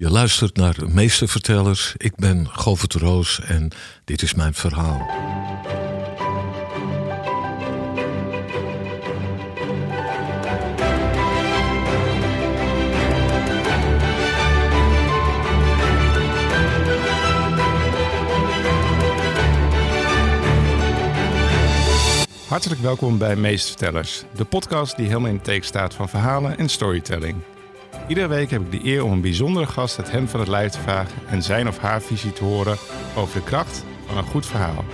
Je luistert naar Meestervertellers. Ik ben Govert Roos en dit is mijn verhaal. Hartelijk welkom bij Meestervertellers, de podcast die helemaal in het teken staat van verhalen en storytelling. Iedere week heb ik de eer om een bijzondere gast het hem van het lijf te vragen en zijn of haar visie te horen over de kracht van een goed verhaal.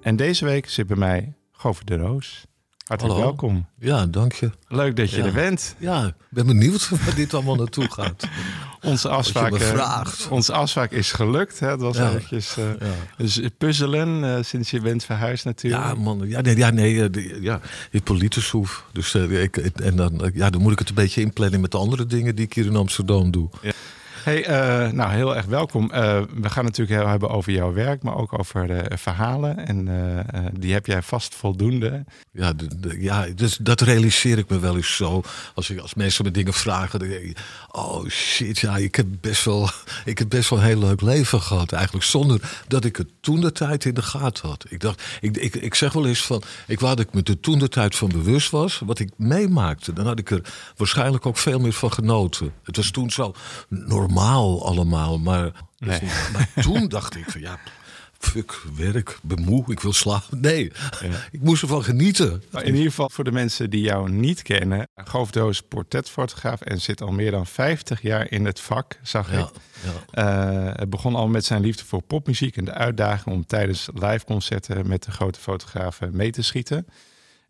En deze week zit bij mij Govert de Roos. Hartelijk Hallo. welkom. Ja, dank je. Leuk dat je Ja. er bent. Ja, ik ben benieuwd waar dit allemaal naartoe gaat. Onze afspraak, eh, onze afspraak is gelukt. Hè? Het was Ja. eventjes eh, Ja, dus puzzelen eh, sinds je bent verhuisd natuurlijk. ja man. Ja, nee, ja, nee eh, de- ja, Hippolytushoef. Dus ik, en dan, ja, dan moet ik het een beetje inplannen met de andere dingen die ik hier in Amsterdam doe. Hey, eh, nou heel erg welkom. Eh, we gaan natuurlijk heel hebben over jouw werk, maar ook over de verhalen. En eh, die heb jij vast voldoende. Ja, ja dus dat realiseer ik me wel eens zo. Als, ik, als mensen me dingen vragen. Oh shit, ja, ik heb, best wel, ik heb best wel een heel leuk leven gehad eigenlijk. Zonder dat ik het toen de tijd in de gaten had. Ik dacht, ik, ik, ik zeg wel eens van... Ik wou dat ik me er toen de tijd van bewust was. Wat ik meemaakte, dan had ik er waarschijnlijk ook veel meer van genoten. Het was toen zo normaal allemaal. Maar, Nee. maar toen dacht ik van ja... Fuck, werk, bemoe, ik wil slapen. Nee, ik moest ervan genieten. Maar in ieder geval voor de mensen die jou niet kennen. Goof Doos portretfotograaf en zit al meer dan 50 jaar in het vak, zag ik. Ja. Eh, het begon al met zijn liefde voor popmuziek en de uitdaging om tijdens liveconcerten met de grote fotografen mee te schieten.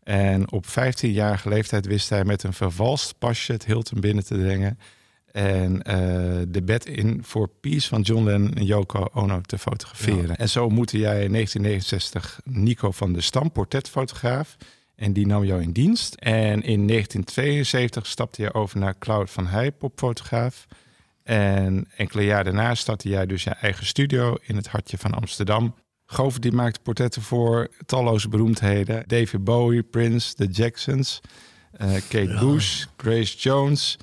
En op 15-jarige leeftijd wist hij met een vervalst pasje het Hilton binnen te brengen. En eh, de bed in voor Peace van John Lennon en Yoko Ono te fotograferen. En zo ontmoette jij in 1969 Nico van der Stam, portretfotograaf. En die nam jou in dienst. En in 1972 stapte je over naar Cloud van Heij, popfotograaf. En enkele jaar daarna startte jij dus je eigen studio in het hartje van Amsterdam. Govert die maakte portretten voor talloze beroemdheden. David Bowie, Prince, The Jacksons, eh, Kate Bush, Grace Jones.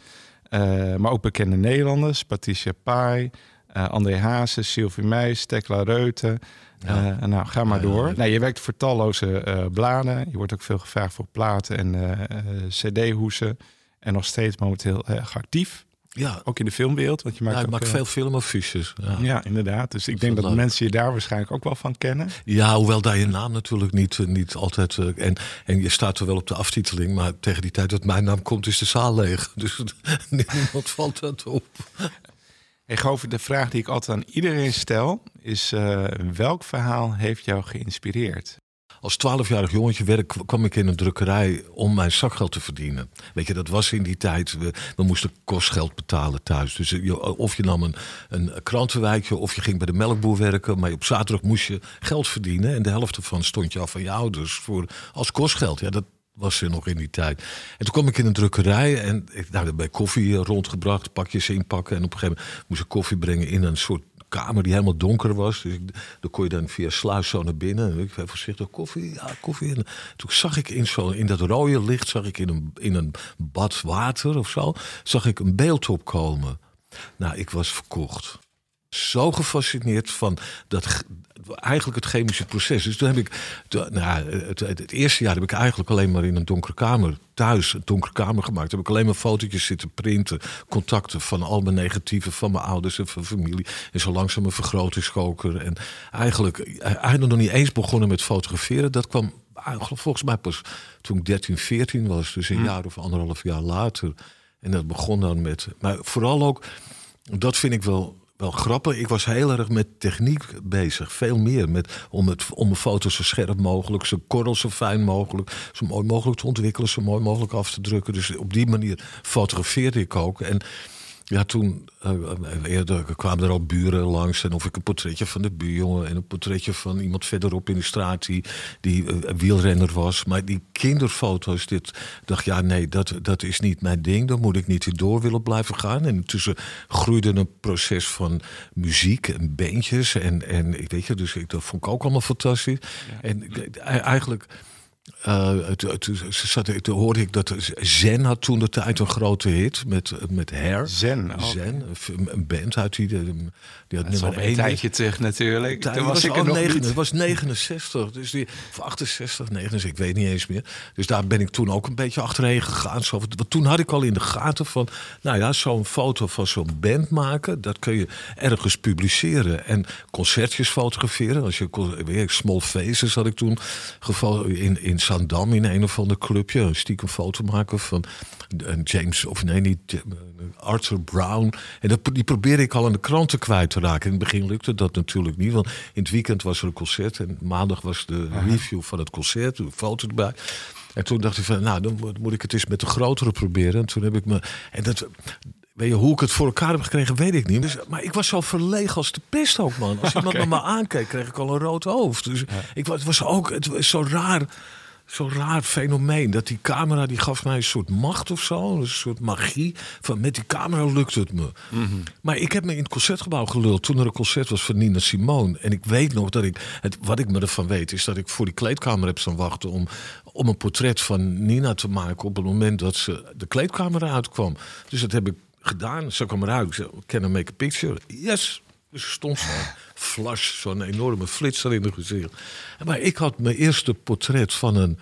Eh, maar ook bekende Nederlanders. Patricia Pai, eh, André Hazes, Sylvie Meijs, Tekla Reuten. Ja. Eh, nou, ga maar Ja, door. ja. Nou, je werkt voor talloze bladen. Je wordt ook veel gevraagd voor platen en cd-hoesen. En nog steeds momenteel erg actief. Ja, Ook in de filmwereld, want je maakt ja, eh, veel filmaffiches. Ja. Ja, inderdaad. Dus ik denk dat leuk. mensen je daar waarschijnlijk ook wel van kennen. ja, hoewel daar je naam natuurlijk niet, eh, niet altijd... eh, en, en je staat er wel op de aftiteling, maar tegen die tijd dat mijn naam komt is de zaal leeg. Dus niemand valt dat op. Hey Gover, de vraag die ik altijd aan iedereen stel is... welk verhaal heeft jou geïnspireerd? Als twaalfjarig jongetje werk, kwam ik in een drukkerij om mijn zakgeld te verdienen. Weet je, dat was in die tijd. We, moesten kostgeld betalen thuis. Dus je, of je nam een, een krantenwijkje of je ging bij de melkboer werken. Maar op zaterdag moest je geld verdienen. En de helft ervan stond je af van je ouders voor, als kostgeld. Ja, dat was er nog in die tijd. En toen kwam ik in een drukkerij en ik nou, bij koffie eh, rondgebracht, pakjes inpakken. En op een gegeven moment moest ik koffie brengen in een soort kamer die helemaal donker was. Dus ik, dan kon je dan via sluis zo naar binnen. En ik zei voorzichtig, koffie, ja, koffie. En toen zag ik in, zo, in dat rode licht, zag ik in een, in een bad water of zo, zag ik een beeld opkomen. Nou, ik was verkocht. Zo gefascineerd van dat, ge- eigenlijk het chemische proces. Dus toen heb ik, toen- nou, het, het, het eerste jaar heb ik eigenlijk alleen maar in een donkere kamer, thuis een donkere kamer gemaakt. Toen heb ik alleen maar fotootjes zitten printen, contacten van al mijn negatieven, van mijn ouders en van familie. En zo langzaam een vergrotingskoker. En eigenlijk, eigenlijk nog niet eens begonnen met fotograferen. Dat kwam eigenlijk volgens mij pas toen ik 13, 14 was. Dus een jaar of anderhalf jaar later. En dat begon dan met. Maar vooral ook, dat vind ik wel, wel grappig. Ik was heel erg met techniek bezig. Veel meer. Met, om, het, om mijn foto's zo scherp mogelijk, zo korrel zo fijn mogelijk, zo mooi mogelijk te ontwikkelen, zo mooi mogelijk af te drukken. Dus op die manier fotografeerde ik ook. En ja, toen eh, eerder kwamen er al buren langs. En of ik een portretje van de buurjongen en een portretje van iemand verderop in de straat die, die eh, wielrenner was. Maar die kinderfoto's, dit dacht ja, nee, dat, dat is niet mijn ding. Daar moet ik niet in door willen blijven gaan. En intussen groeide een proces van muziek en bandjes. En, en ik weet je, dus ik, dat vond ik ook allemaal fantastisch. En eigenlijk toen hoorde ik dat Zen had toen de tijd een grote hit met, met Hair. Zen, oh. Zen, een band uit die, die had nummer één. Een tijdje terug natuurlijk. Toen was, ik er nog negen, Het was 69, dus die, of 68, 69, ik weet niet eens meer. Dus daar ben ik toen ook een beetje achterheen gegaan. Zo, want toen had ik al in de gaten van, nou ja, zo'n foto van zo'n band maken, dat kun je ergens publiceren en concertjes fotograferen. Als je Small Faces had ik toen geval in in Zandam in een of ander clubje. Een stiekem foto maken van James, of nee, niet eh, Arthur Brown. En dat, die probeerde ik al aan de kranten kwijt te raken. In het begin lukte dat natuurlijk niet, want in het weekend was er een concert en maandag was de review van het concert, een foto erbij. En toen dacht ik van, nou, dan moet ik het eens met de grotere proberen. En toen heb ik me. En dat, Weet je, hoe ik het voor elkaar heb gekregen, weet ik niet. Dus, maar ik was zo verlegen als de pest ook, man. Als iemand okay. naar me aankeek, kreeg ik al een rood hoofd. Dus ik, het was ook het was zo raar zo'n raar fenomeen. Dat die camera die gaf mij een soort macht of zo. Een soort magie. Van met die camera lukt het me. Mhm. Maar ik heb me in het concertgebouw geluld toen er een concert was van Nina Simone. En ik weet nog dat ik, het, wat ik me ervan weet, is dat ik voor die kleedkamer heb staan wachten om, om een portret van Nina te maken op het moment dat ze de kleedkamer uitkwam. Dus dat heb ik gedaan. Ze kwam eruit. Ik zei, can I make a picture? Yes. Dus stond zo'n flash, zo'n enorme flitser in de gezicht. Maar ik had mijn eerste portret van een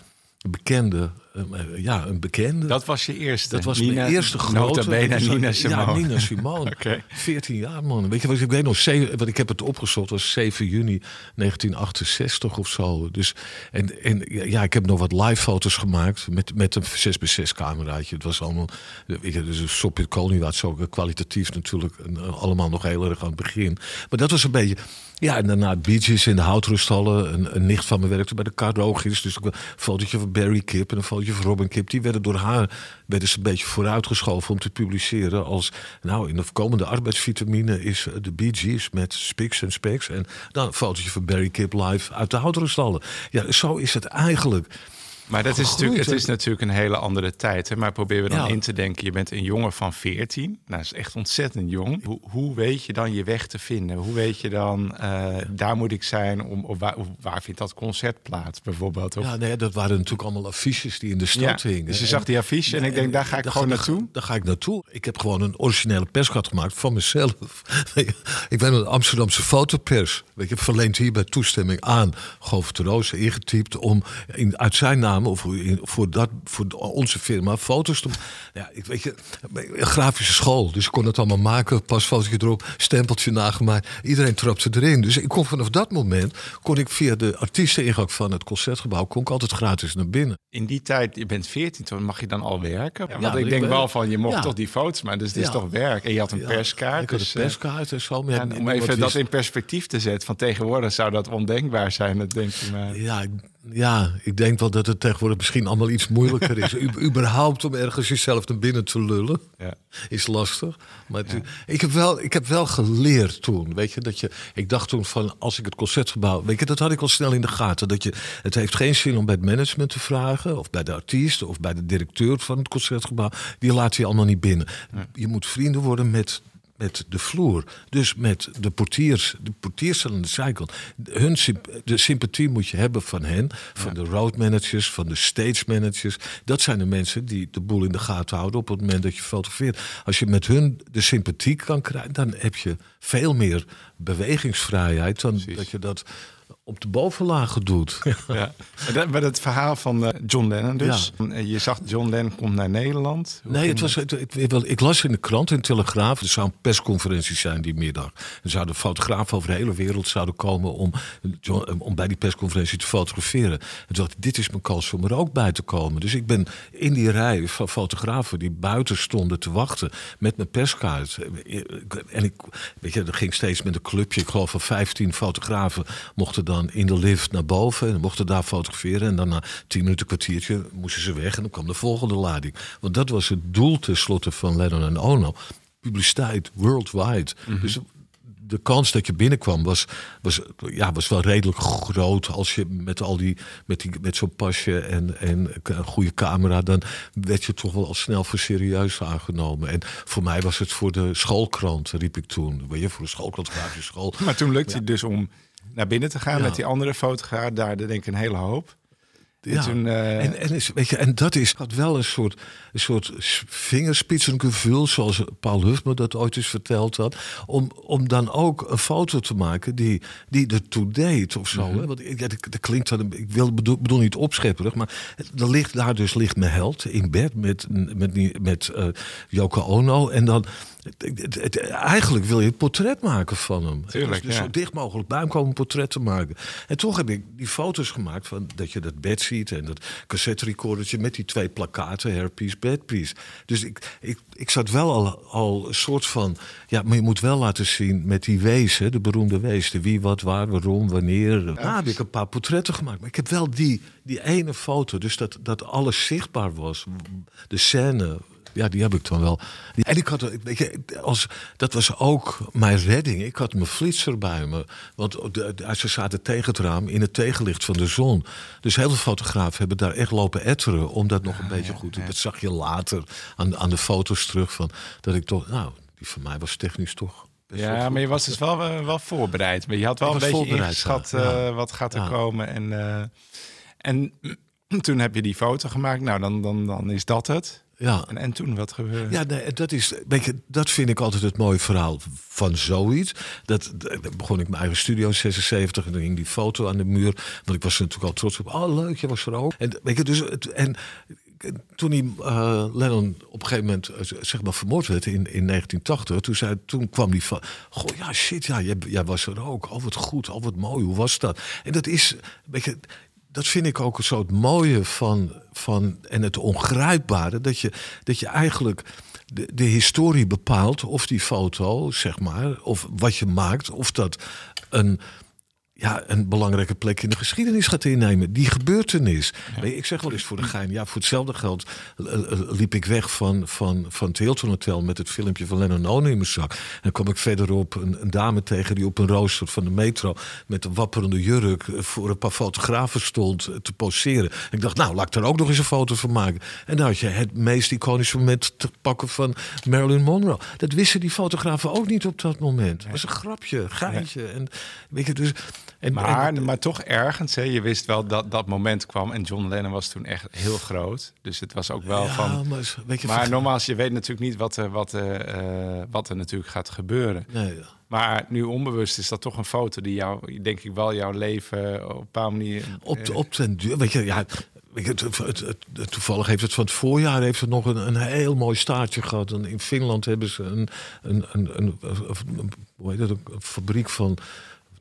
bekende eh, ja, een bekende. Dat was je eerste? Dat was mijn eerste grote... Nina Simone. Ja, Nina Simone. okay. 14 jaar, man. Weet je wat ik weet nog? wat ik heb het opgezocht, was 7 juni 1968 of zo. Dus, en, en ja, ik heb nog wat live foto's gemaakt met, met een 6 x 6 cameraatje. Het was allemaal... Weet je, dus een Sopit Koolnieuwaard, zo kwalitatief natuurlijk. Allemaal nog heel erg aan het begin. Maar dat was een beetje... Ja, en daarna Bee in de houtrustallen. Een, een nicht van me werkte bij de Cardogies. Dus een fotootje van Barry Kip en een van Robin Kip. Die werden door haar werden een beetje vooruitgeschoven om te publiceren. Als, nou, in de komende arbeidsvitamine is eh, de Bee Gees met Spiks en Specs. En dan een fotootje van Barry Kip live uit de houtrustallen. Ja, zo is het eigenlijk. Maar dat is natuurlijk, het is natuurlijk een hele andere tijd. Hè? Maar proberen we dan in te denken, je bent een jongen van 14. Nou, dat is echt ontzettend jong. Hoe, hoe weet je dan je weg te vinden? Hoe weet je dan, uh, daar moet ik zijn, om, of waar, waar vindt dat concert plaats bijvoorbeeld? Ja, nee, dat waren natuurlijk allemaal affiches die in de stad hingen. Dus je zag die affiche en, ik denk, daar ga ik gewoon naartoe? Daar ga ik naartoe. Ik heb gewoon een originele perskat gemaakt van mezelf. ik ben een Amsterdamse fotopers. Ik heb verleend hier bij toestemming aan Govert Roos ingetypt om in, uit zijn naam of voor, dat, voor onze firma foto's te Ja, ik weet je, een grafische school. Dus ik kon het allemaal maken. Pas fotootje erop, stempeltje nagemaakt. Iedereen trapte erin. Dus ik kon vanaf dat moment, kon ik via de artiesteningang van het concertgebouw, kon ik altijd gratis naar binnen. In die tijd, je bent 14, toen mag je dan al werken? Ja, want ik denk wel van, je mocht toch die foto's, maar dus het is toch werk. En je had een perskaart. Ik had dus, een perskaart en zo. om even dat in perspectief te zetten, van tegenwoordig zou dat ondenkbaar zijn, dat denk je maar. Ja, ja, ik denk wel dat het tegenwoordig misschien allemaal iets moeilijker is. U, überhaupt om ergens jezelf naar binnen te lullen ja. is lastig. Maar ik, heb wel, ik heb wel geleerd toen. Weet je, dat je, ik dacht toen van als ik het concertgebouw. Weet je, dat had ik al snel in de gaten. Dat je, het heeft geen zin om bij het management te vragen. Of bij de artiest. Of bij de directeur van het concertgebouw. Die laat je allemaal niet binnen. Je moet vrienden worden met met de vloer. Dus met de portiers, de portiers aan de zijkant. Hun, de sympathie moet je hebben van hen, van de road managers, van de stage managers. Dat zijn de mensen die de boel in de gaten houden op het moment dat je fotografeert. Als je met hun de sympathie kan krijgen, dan heb je veel meer bewegingsvrijheid dan dat je dat op de bovenlagen doet. Ja. Met het verhaal van uh, John Lennon dus. Je zag John Lennon komt naar Nederland. nee, het was, het, ik, ik, las in de krant, in de Telegraaf... er zou een persconferentie zijn die middag. Er zouden fotografen over de hele wereld zouden komen... om, om bij die persconferentie te fotograferen. En dacht dit is mijn kans om er ook bij te komen. Dus ik ben in die rij van fotografen die buiten stonden te wachten... met mijn perskaart. En ik, weet je, er ging steeds met een clubje, ik geloof van 15 fotografen... mochten dan in de lift naar boven en mochten daar fotograferen. En dan na tien minuten, kwartiertje moesten ze weg en dan kwam de volgende lading. Want dat was het doel tenslotte van Lennon en Ono. Publiciteit, worldwide. Mhm. Dus de kans dat je binnenkwam was, was, ja, was wel redelijk groot. Als je met al die, met, die, met zo'n pasje en, en een goede camera, dan werd je toch wel al snel voor serieus aangenomen. En voor mij was het voor de schoolkrant, riep ik toen. Weet je, voor de schoolkrant, grafische school. Maar toen lukte het dus om naar binnen te gaan met die andere fotograaf. Daar denk ik een hele hoop. Ja. eh, en, en, is, weet je, en dat is had wel een soort, een soort vingerspitsengevoel, zoals Paul Hufme dat ooit eens verteld had. Om, om dan ook een foto te maken die, die ertoe deed of zo. Mhm. hè? Want ik- ja, dat, dat klinkt dan, ik wil, bedoel, bedoel niet opschepperig, maar er ligt, daar dus ligt mijn held in bed met, met, met, met eh, Yoko Ono. En dan, het, het- het- eigenlijk wil je het portret maken van hem. Tuurlijk, dus ja. zo dicht mogelijk bij hem komen een portret te maken. En toch heb ik die foto's gemaakt van dat je dat bed ziet en dat cassette recordertje met die twee plakaten, hairpiece, bedpiece. Dus ik, ik, ik zat wel al, al een soort van, ja, maar je moet wel laten zien met die wezen, de beroemde de wie, wat, waar, waarom, wanneer. Ja, heb ik een paar portretten gemaakt, maar ik heb wel die, die ene foto, dus dat, dat alles zichtbaar was, de scène. Ja, die heb ik dan wel. En ik had, als, dat was ook mijn redding. Ik had mijn flitser bij me. Want de, de, ze zaten tegen het raam in het tegenlicht van de zon. Dus heel veel fotografen hebben daar echt lopen etteren. Om dat nog een beetje goed te Dat zag je later aan, aan de foto's terug. Van, dat ik toch, nou, die van mij was technisch toch. ja, maar je was dus wel, eh, wel voorbereid. Maar je had wel een beetje ingeschat ja. Ja. eh, wat gaat er Ja. komen. En, eh, en toen heb je die foto gemaakt. Nou, dan, dan, dan is dat het. Ja. En, en toen, wat gebeurde? Ja, nee, dat, is, weet je, dat vind ik altijd het mooie verhaal van zoiets. Dat, dat begon ik mijn eigen studio in 76 en dan hing die foto aan de muur. Want ik was er natuurlijk al trots op. Oh, leuk, je was er ook. En, weet je, dus het, en toen hij, eh, Lennon op een gegeven moment eh, zeg maar vermoord werd in, in 1980, toen, zei, toen kwam die van, goh ja shit, ja, jij, jij was er ook. Oh wat goed, oh wat mooi, hoe was dat? En dat is, weet je, dat vind ik ook zo het mooie van, van en het ongrijpbare, dat je, dat je eigenlijk de, de historie bepaalt of die foto, zeg maar, of wat je maakt, of dat een ja, een belangrijke plek in de geschiedenis gaat innemen. Die gebeurtenis. Ik zeg wel eens voor de gein, ja, voor hetzelfde geld eh, eh, liep ik weg van, van, van het Hilton Hotel met het filmpje van Lennon Ono in mijn zak. En dan kwam ik verderop een, een dame tegen die op een rooster van de metro met een wapperende jurk eh, voor een paar fotografen stond te poseren. En ik dacht, nou, laat ik er ook nog eens een foto van maken. En dan had je het meest iconische moment te pakken van Marilyn Monroe. Dat wisten die fotografen ook niet op dat moment. Het was een grapje, geintje. En, weet je, dus, en, Maar, en- maar toch ergens, hè, je wist wel dat dat moment kwam. En John Lennon was toen echt heel groot. Dus het was ook wel ja, van... maar, weet je, Maar nogmaals, je weet natuurlijk niet wat er, wat, er, eh, wat er natuurlijk gaat gebeuren. Nee, ja. Maar nu onbewust is dat toch een foto die jou, denk ik wel, jouw leven op een bepaalde manier... op, eh, op den duur, weet je, ja, toevallig heeft het van het voorjaar heeft het nog een, een heel mooi staartje gehad. En in Finland hebben ze een, een, een, een, een- hoe heet dat, een fabriek van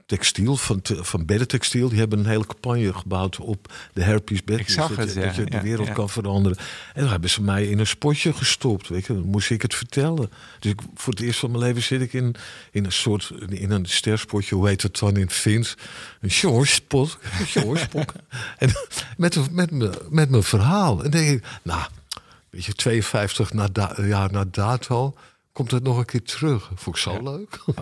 textiel, van, te- van beddentextiel. Die hebben een hele campagne gebouwd op de herpes bed. Zag dat, het, je, ja, dat je de wereld ja. kan veranderen. En dan hebben ze mij in een spotje gestopt. Weet je, dan moest ik het vertellen. Dus ik, voor het eerst van mijn leven zit ik in, in een soort, in een sterspotje, hoe heet het dan in het Fins? Een shortspot. Een shortspot. en met, met, me, met mijn verhaal. En denk ik, nou, weet je, 52 na da- jaar na dato, komt het nog een keer terug. Vond ik zo leuk.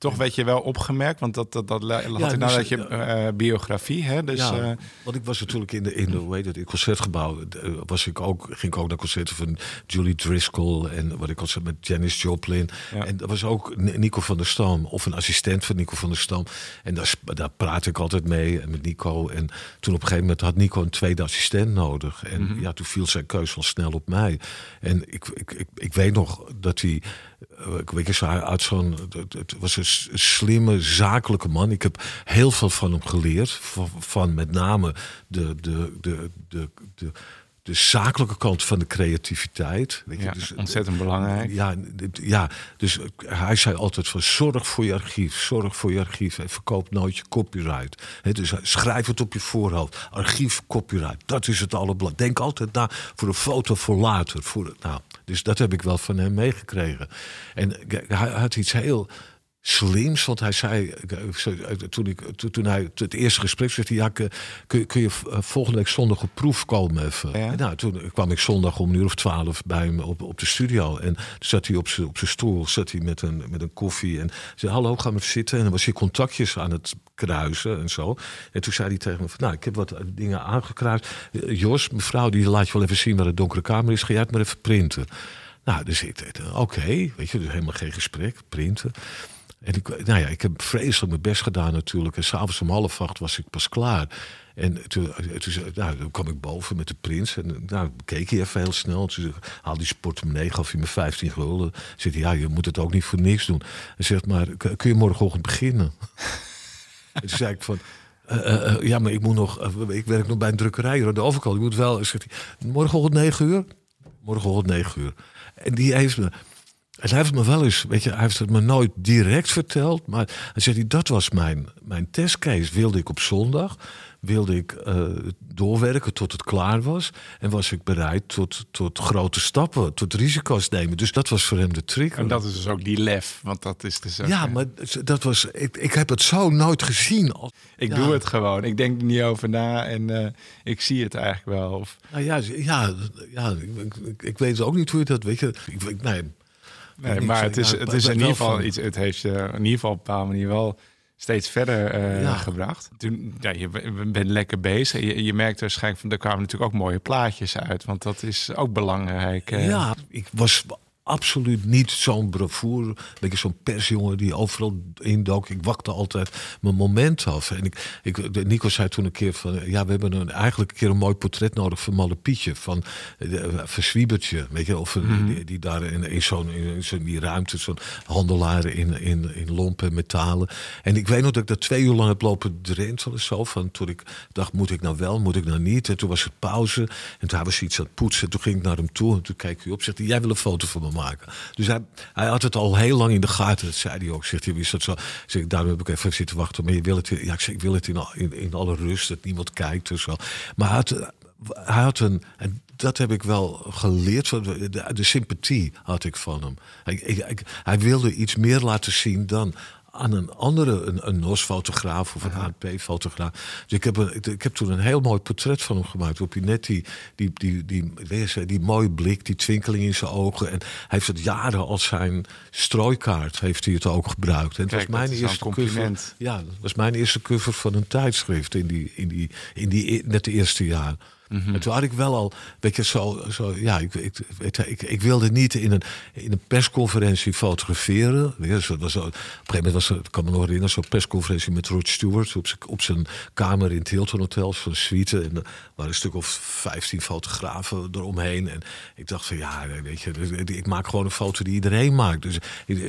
Toch werd je wel opgemerkt, want dat, dat, dat had dus, ik nou dat je eh, biografie, hè? Dus, ja, eh, want ik was natuurlijk in de, in de hoe heet het, in het concertgebouw. eh, Was ik ook, ging ik ook naar concerten van Julie Driscoll en wat ik concert met Janis Joplin. Ja. En dat was ook Ni- Nico van der Stam, of een assistent van Nico van der Stam. En daar, daar praat ik altijd mee en met Nico. En toen op een gegeven moment had Nico een tweede assistent nodig. En Mhm. ja, toen viel zijn keus wel snel op mij. En ik, ik, ik, ik weet nog dat hij. Ik weet uit zo'n. Het was een slimme, zakelijke man. Ik heb heel veel van hem geleerd. Van, van met name de, de, de, de, de, de zakelijke kant van de creativiteit. Weet je, ja, dus, ontzettend belangrijk. ja, ja, dus hij zei altijd van zorg voor je archief, zorg voor je archief en verkoop nooit je copyright. He, dus schrijf het op je voorhoofd, archief, copyright, dat is het allerbelangrijkste. Denk altijd na voor een foto voor later. Voor, nou, dus dat heb ik wel van hem meegekregen. En hij had iets heel slims, want hij zei, eh, toen, ik, toen- hij het eerste gesprek zei, hij, ja, kun, kun, je eh, volgende week zondag op proef komen even? Ja. Nou, toen kwam ik zondag om een uur of twaalf bij hem op, op de studio. En toen zat hij op zijn op zijn stoel, zat hij met een, met een koffie. En zei, hallo, we even zitten? En dan was hij contactjes aan het kruisen en zo. En toen zei hij tegen me, van, nou, ik heb wat dingen aangekruist. Eh, Jos, mevrouw, die laat je wel even zien waar de donkere kamer is. Ga jij het maar even printen? Nou, dus ik oké, weet je, dus helemaal geen gesprek, printen. En ik, nou ja, ik heb vreselijk mijn best gedaan natuurlijk. En s'avonds om half acht was ik pas klaar. En toen, toen, nou, toen kwam ik boven met de prins. En nou, keek hij even heel snel. Toen haal die portemonnee, gaf hij me 15 gulden. Zegt hij, ja, je moet het ook niet voor niks doen. En zegt, maar kun je morgenochtend beginnen? en toen zei ik van... Uh, ja, maar ik moet nog. ik werk nog bij een drukkerij, de overkant. Ik moet wel. Zegt hij, morgenochtend 9 uur? Morgenochtend 9 uur. En die heeft me. Hij heeft me wel eens, weet je, hij heeft het me nooit direct verteld. Maar hij zei, dat was mijn, mijn testcase. Wilde ik op zondag wilde ik uh, doorwerken tot het klaar was. En was ik bereid tot, tot grote stappen, tot risico's nemen. Dus dat was voor hem de trick. En dat is dus ook die lef, want dat is dus... Ja, maar dat was... Ik, ik heb het zo nooit gezien. Als, ik doe het gewoon. Ik denk er niet over na en uh, ik zie het eigenlijk wel. Of... Nou ja, ja, ja ik, ik, ik weet ook niet hoe je dat... Weet je, ik, nee, Nee, maar het is, het is in ieder geval iets. Het heeft je in ieder geval op een bepaalde manier wel steeds verder uh, gebracht. Toen, ja, je bent lekker bezig. Je, je merkt waarschijnlijk van, er kwamen natuurlijk ook mooie plaatjes uit. Want dat is ook belangrijk. Uh. Ja, ik was absoluut niet zo'n bravoer. Beetje zo'n persjongen die overal indook. Ik wakte altijd mijn moment af. En ik, ik, Nico zei toen een keer van... Ja, we hebben een, eigenlijk een keer een mooi portret nodig van Malle Pietje. Van uh, Verswiebertje. Weet je, of mm die, die, daar in, in zo'n zo die ruimte... zo'n handelaar in, in, in lompen en metalen. En ik weet nog dat ik dat twee uur lang heb lopen drentelen. Zo van toen ik dacht, moet ik nou wel, moet ik nou niet? En toen was het pauze. En toen was hij iets aan het poetsen. Toen ging ik naar hem toe. En toen kijk hij op. Zegt hij, jij wil een foto van me maken? Dus hij, hij had het al heel lang in de gaten. Dat zei hij ook. Zegt hij, is dat zo? Zeg, daarom heb ik even zitten wachten. Maar je wil het, ja, ik, zeg, ik wil het in, in, in alle rust, dat niemand kijkt. Dus wel. Maar hij had, hij een, en dat heb ik wel geleerd. De, de, sympathie had ik van hem. Ik, ik, hij wilde iets meer laten zien dan aan een andere, een, een NOS-fotograaf of een ANP-fotograaf. Dus ik heb, een, ik, heb toen een heel mooi portret van hem gemaakt. Op je net die, die, die, die, die, die mooie blik, die twinkeling in zijn ogen. En hij heeft het jaren als zijn strooikaart heeft hij het ook gebruikt. En het was mijn eerste cover. Ja, dat was mijn eerste cover van een tijdschrift in die, in die, in die, net de eerste jaar. Mm En toen had ik wel al, weet je, zo, zo ja, ik, ik, ik, ik, wilde niet in een, in een persconferentie fotograferen. Weet je, was, op een gegeven moment was er, ik kan me nog herinneren, zo'n persconferentie met Rod Stewart op, op zijn kamer in het Hilton Hotel, zo'n suite. En er waren een stuk of 15 fotografen eromheen. En ik dacht van ja, weet je, ik maak gewoon een foto die iedereen maakt. Dus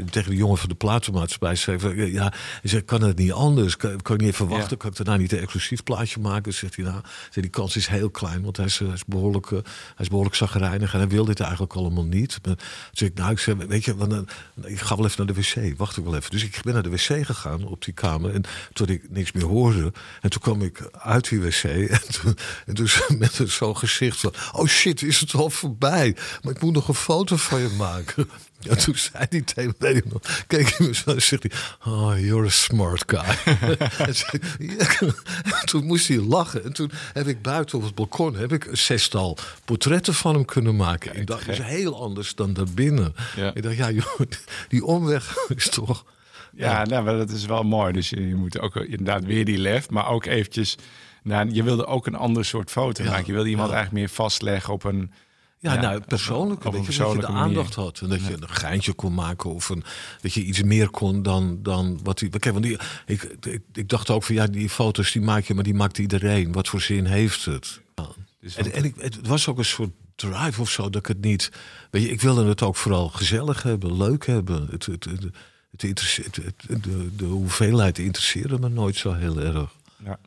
tegen de jongen van de platenmaatschappij zei ja, hij zei, kan het niet anders? Kan, kan je niet even wachten? Kan ik daarna niet een exclusief plaatje maken? Zegt hij, nou, die kans is heel klein want hij is, behoorlijk, uh, hij is behoorlijk zagrijnig en hij wil dit eigenlijk allemaal niet. Dus ik, nou, ik zei, weet je, want, ik ga wel even naar de wc, wacht ik wel even. Dus ik ben naar de wc gegaan op die kamer en toen ik niks meer hoorde. En toen kwam ik uit die wc en toen, en dus met zo'n gezicht van, oh shit, is het al voorbij? Maar ik moet nog een foto van je maken. Ja, toen zei hij tegen me, ik nog, keek hij me zo en zegt hij, oh, you're a smart guy. en toen moest hij lachen. En toen heb ik buiten op het balkon heb ik een zestal portretten van hem kunnen maken. En dat is heel anders dan daarbinnen. Ja. Ik dacht, ja, joh, die omweg is toch... Ja, ja. Nou, maar dat is wel mooi. Dus je, je moet ook inderdaad weer die lef, maar ook eventjes... Nou, je wilde ook een ander soort foto maken. Je wilde iemand eigenlijk meer vastleggen op een ja, nou, persoonlijk. Op, dat je de aandacht had. En dat je een geintje kon maken. Of een, dat je iets meer kon dan, dan wat hij... Kijk, want die, ik, ik, ik, dacht ook van ja, die foto's die maak je, maar die maakt iedereen. Wat voor zin heeft het? Dus en, en ik, het was ook een soort drive of zo dat ik het niet... Weet je, ik wilde het ook vooral gezellig hebben, leuk hebben. Het, het, het, het, de, de hoeveelheid interesseerde me nooit zo heel erg. Ja.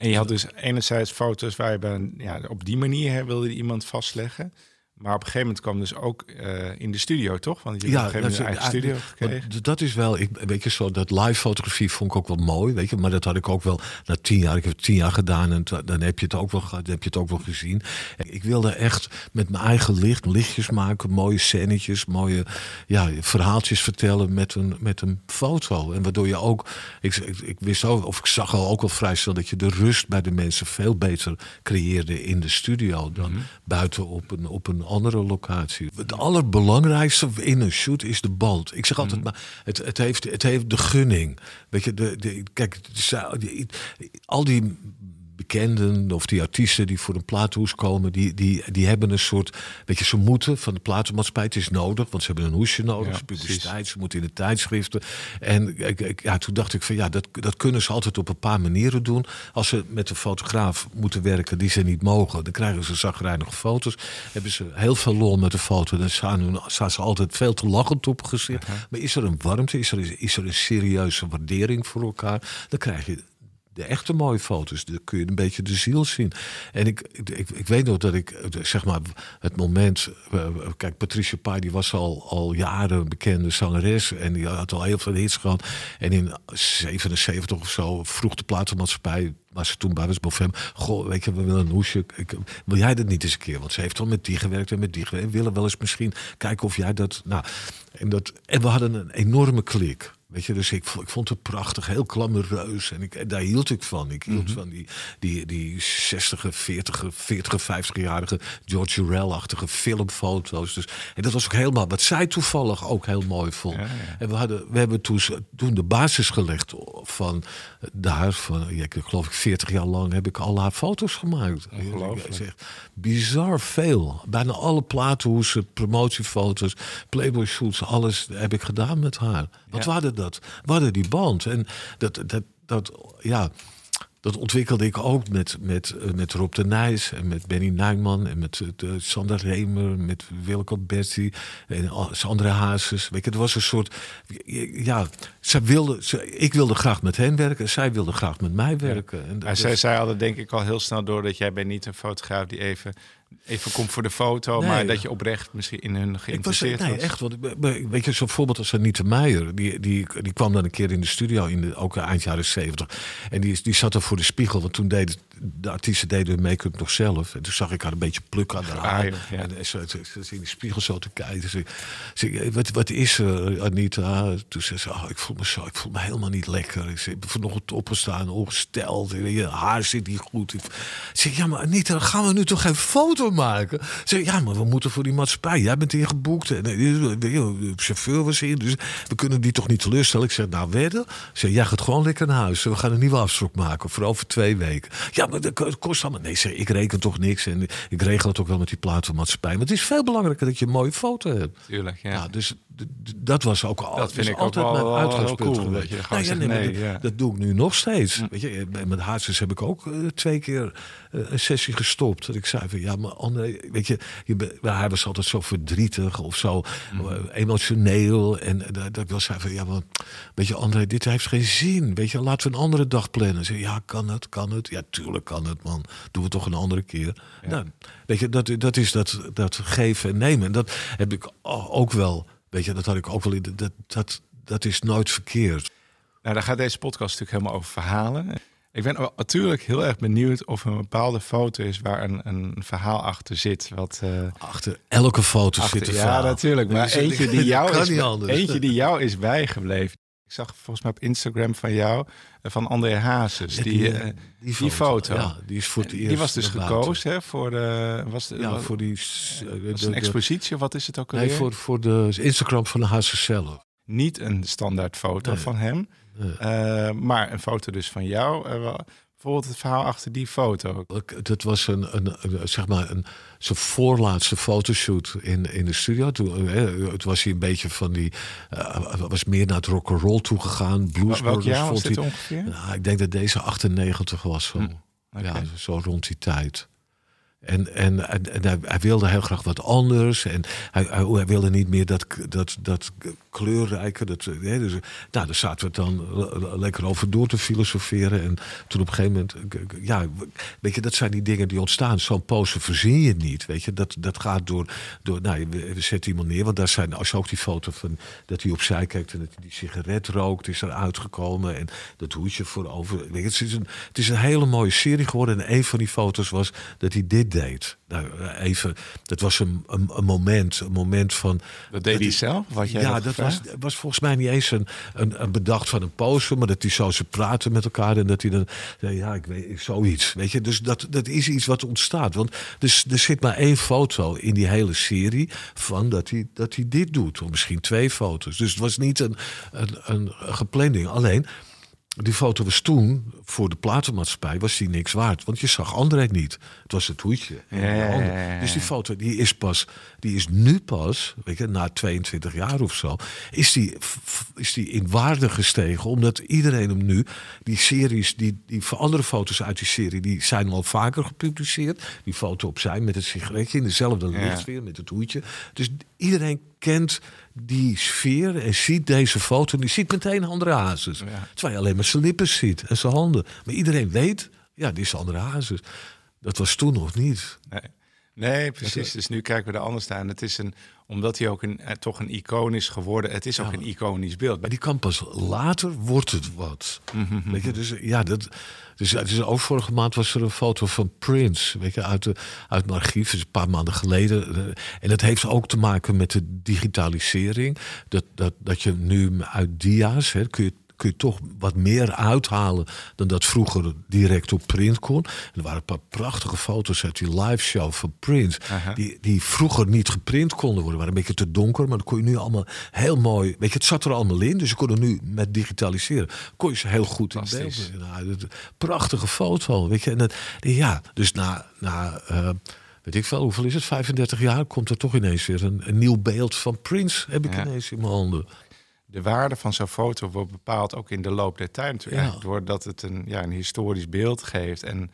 En je had dus enerzijds foto's waar je ja, op die manier wilde iemand vastleggen. Maar op een gegeven moment kwam dus ook uh, in de studio, toch? Want je ja, op een gegeven moment eigen studio gekregen. Dat is wel, ik, weet je, zo dat live fotografie vond ik ook wel mooi, weet je. Maar dat had ik ook wel na tien jaar. Ik heb het tien jaar gedaan en dan heb je het ook wel, dan heb je het ook wel gezien. Ik wilde echt met mijn eigen licht, lichtjes maken, mooie scènetjes, mooie ja, verhaaltjes vertellen met een, met een foto. En waardoor je ook, ik, ik, wist ook, of ik zag al ook wel vrij snel dat je de rust bij de mensen veel beter creëerde in de studio dan mhm. buiten op een, op een andere locatie. Het allerbelangrijkste in een shoot is de band. Ik zeg altijd, mhm. maar het, het, heeft, het heeft de gunning. Weet je, de, de, kijk, al die bekenden of die artiesten die voor een platenhoes komen, die, die, die hebben een soort, weet je, ze moeten van de platenmaatschappij, het is nodig, want ze hebben een hoesje nodig, Ja, publiciteit, ze moeten in de tijdschriften. En ja, toen dacht ik van ja, dat, dat kunnen ze altijd op een paar manieren doen. Als ze met een fotograaf moeten werken die ze niet mogen, dan krijgen ze zagrijnige foto's. Hebben ze heel veel lol met de foto, dan staan, ze altijd veel te lachend op gezicht. Maar is er een warmte, is er, is er een serieuze waardering voor elkaar, dan krijg je de echte mooie foto's. Dan kun je een beetje de ziel zien. En ik, ik, ik, weet nog dat ik, zeg maar, het moment... kijk, Patricia Pai, die was al, al jaren een bekende zangeres. En die had al heel veel hits gehad. En in 77 of zo vroeg de platenmaatschappij... waar ze toen bij was, Bovem... Goh, weet je, we willen een hoesje. Wil jij dat niet eens een keer? Want ze heeft al met die gewerkt en met die gewerkt. En willen wel eens misschien kijken of jij dat... Nou, en, dat en we hadden een enorme klik. Weet je, dus ik, vo- ik vond het prachtig, heel klammereus. En, ik, en daar hield ik van. Ik hield van die, die, die 60, 40, 40, 50-jarige George Orwell-achtige filmfoto's. Dus, en dat was ook helemaal wat zij toevallig ook heel mooi vond. Ja, ja. En we, hadden, we hebben toen, toen de basis gelegd van daar. Van, ja, ik geloof ik 40 jaar lang heb ik al haar foto's gemaakt. Ongelooflijk. Bizar veel. Bijna alle platenhoesen, promotiefoto's, playboy shoots, alles heb ik gedaan met haar. Wat Ja. waren dat? We hadden die band. En dat, dat, dat, ja, dat ontwikkelde ik ook met, met, eh, met Rob de Nijs en met Benny Nijman en met eh, de Sander Remer, met Wilco Betty en al- Sandra Hazes. Weet je, het was een soort, ja, zij wilde, ze, ik wilde graag met hen werken en zij wilde graag met mij werken. En dat- Maar zij, zij hadden denk ik al heel snel door dat jij bent niet een fotograaf die even, even komt voor de foto, Nee. maar dat je oprecht misschien in hun Ik was, geïnteresseerd nee, was. echt. Want, weet je, zo'n voorbeeld als Anita Meijer. Die, die, die kwam dan een keer in de studio, in de, ook eind jaren zeventig. En die, die zat er voor de spiegel. Want toen deden de artiesten deden hun make-up nog zelf. En toen zag ik haar een beetje plukken aan de haar. Ah, ja. En ze, in de spiegel zo te kijken. Ze, ze, wat, wat is er, Anita? Toen zei ze, oh, ik voel me zo, ik voel me helemaal niet lekker. Ik zei, ben vanochtend opgestaan, ongesteld. Je haar zit niet goed. Ik zeg, ja, maar Anita, dan gaan we nu toch geen foto maken? Ze zei, ja, maar we moeten voor die maatschappij. Jij bent ingeboekt. En eh, de chauffeur was in. Dus we kunnen die toch niet teleurstellen. Ik zeg, nou, wedden? Ze zei, jij gaat gewoon lekker naar huis. We gaan een nieuwe afspraak maken voor over twee weken. Ja, maar dat ko- kost allemaal... Nee, zeg, ik reken toch niks. En ik regel het ook wel met die platenmaatschappij. Maar het is veel belangrijker dat je een mooie foto hebt. Tuurlijk, ja. Ja, dus dat was ook al. Dat vind is ik ook altijd wel- mijn uitgangspunt cool, geweest. dat Nou ja, nee, dat, ja. dat doe ik nu nog steeds. Weet je, bij- met Hazes heb ik ook eh, twee keer eh, een sessie gestopt. Dat ik zei van ja, maar André, weet je, je hij was altijd zo verdrietig of zo eh, emotioneel. En eh, dat dat ik wel zei van ja, maar weet je, André, dit heeft geen zin. Weet je, laten we een andere dag plannen. Zeg, ja, kan het, kan het? Ja, tuurlijk kan het, man. Doen we toch een andere keer. Nou, weet je, dat, dat is dat, dat geven en nemen. En dat heb ik ook wel. Weet je, dat had ik ook wel Dat, dat, dat is nooit verkeerd. Nou, daar gaat deze podcast natuurlijk helemaal over verhalen. Ik ben natuurlijk heel erg benieuwd of er een bepaalde foto is waar een, een verhaal achter zit. Wat, eh, Achter elke foto achter- zit een ja, verhaal. natuurlijk. Maar eentje die, jou is, eentje die jou is bijgebleven. Ik zag volgens mij op Instagram van jou, eh, van André Hazes. Ja, die, eh, die foto. Ja, die is voor het eerst. die was dus gekozen hè, voor de... Was de Ja, was- voor die. eh, was de- een expositie of wat is het ook Nee, alweer? voor, voor de Instagram van de Hazes zelf. Niet een standaard foto Nee. van hem, Nee. eh, maar een foto dus van jou. Eh, wel- bijvoorbeeld het verhaal achter die foto. Dat was een, een, zeg maar een zijn voorlaatste fotoshoot in, in de studio. Toen, eh, het was hij een beetje van die, eh, was meer naar het rock and roll toe gegaan. Blues Welk jaar was vond dit hij- ongeveer? Nou, ik denk dat deze 98 was zo. Hm. Ja, zo rond die tijd. En, en, hij, wilde heel graag wat anders. En hij, hij, wilde niet meer dat, dat, dat kleurrijke. Dat, hè, dus, nou, daar zaten we dan le- lekker over door te filosoferen. En toen op een gegeven moment... Ja, weet je, dat zijn die dingen die ontstaan. Zo'n pose verzin je niet. Weet je, dat, dat gaat door... door nou, we, we zetten iemand neer. Want daar zijn, als je ook die foto van dat hij opzij kijkt... en dat hij die sigaret rookt, is er uitgekomen. En dat hoedje voorover. Weet je, het, is een, het is een hele mooie serie geworden. En een van die foto's was dat hij dit deed. Nou, even, dat was een, een, een moment. Een moment van... Dat deed hij hij- zelf? Wat jij ja, dat was, was volgens mij niet eens een, een, een bedacht van een poster, maar dat hij zo ze praten met elkaar en dat hij dan, ja, ik weet zoiets, weet je. Dus dat, dat is iets wat ontstaat. Want dus, er zit maar één foto in die hele serie van dat hij, dat hij dit doet, of misschien twee foto's. Dus het was niet een, een, een gepland ding. Alleen, die foto was toen, voor de platenmaatschappij, was die niks waard. Want je zag André niet. Het was het hoedje. en Ja, ja, ja. Dus die foto, die is pas, die is nu pas, weet je, na 22 jaar of zo, is die, is die in waarde gestegen. Omdat iedereen hem nu, die series, die, die andere foto's uit die serie, die zijn al vaker gepubliceerd. Die foto opzij met het sigaretje in dezelfde lichtsfeer, met het hoedje. Dus iedereen kent die sfeer en ziet deze foto. En die ziet meteen andere hazes. Ja. Terwijl je alleen maar zijn lippen ziet en zijn handen. Maar iedereen weet, ja, die is andere hazes. Dat was toen nog niet. Nee. Nee, precies. Dus nu kijken we er anders naar. En het is een, omdat hij ook een, eh, toch een icoon is geworden. Het is ook Ja. een iconisch beeld. Maar die kan pas later, wordt het wat. Mhm. Weet je, dus ja, dat. Dus, dus ook vorige maand was er een foto van Prince, weet je, uit, de, uit mijn archief, dus een paar maanden geleden. Eh, En dat heeft ook te maken met de digitalisering. Dat, dat, dat je nu uit dia's, hè, kun je kun je toch wat meer uithalen dan dat vroeger direct op print kon. En er waren een paar prachtige foto's uit die live show van Prince, die, die vroeger niet geprint konden worden. waren een beetje te donker, maar dan kon je nu allemaal heel mooi. Weet je, het zat er allemaal in, dus je kon er nu met digitaliseren. Kon je ze heel goed in beeld. Brengen. Nou, prachtige foto, weet je. En dat, ja, dus na, na eh, weet ik veel, hoeveel is het? 35 jaar komt er toch ineens weer een, een nieuw beeld van Prince. Heb ik Ja. ineens in mijn handen. De waarde van zo'n foto wordt bepaald ook in de loop der tijd. natuurlijk. Ja. Doordat het een, ja, een historisch beeld geeft. En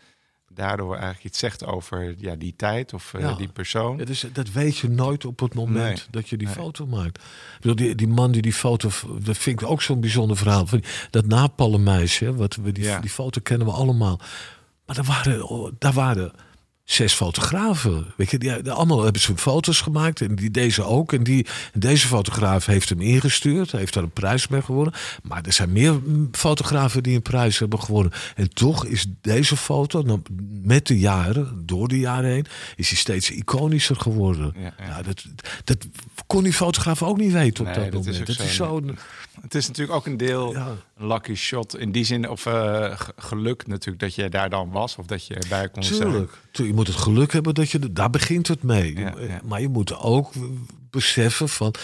daardoor eigenlijk iets zegt over ja, die tijd of eh, die persoon. Ja, dus dat weet je nooit op het moment Nee. dat je die Nee. foto maakt. Ik bedoel, die, die man die die foto, dat vind ik ook zo'n bijzonder verhaal. Van dat Napalm-meisje, hè, wat we die, die foto kennen we allemaal. Maar daar waren, oh, daar waren zes fotografen. Weet je, die, allemaal hebben ze foto's gemaakt en die deze ook. En, die, deze fotograaf heeft hem ingestuurd, heeft daar een prijs mee gewonnen. Maar er zijn meer mm, fotografen die een prijs hebben gewonnen. En toch is deze foto, nou, met de jaren, door de jaren heen, is hij steeds iconischer geworden. Ja, ja. Nou, dat, dat kon die fotograaf ook niet weten op Nee, dat, dat is moment. ook Het is zo. Het is natuurlijk ook een deel Ja. Een lucky shot. In die zin, of eh, geluk natuurlijk dat je daar dan was. Of dat je erbij kon zijn. Tuurlijk. Tu- Je moet het geluk hebben dat je... Daar begint het mee. Ja, ja. Maar je moet ook beseffen van...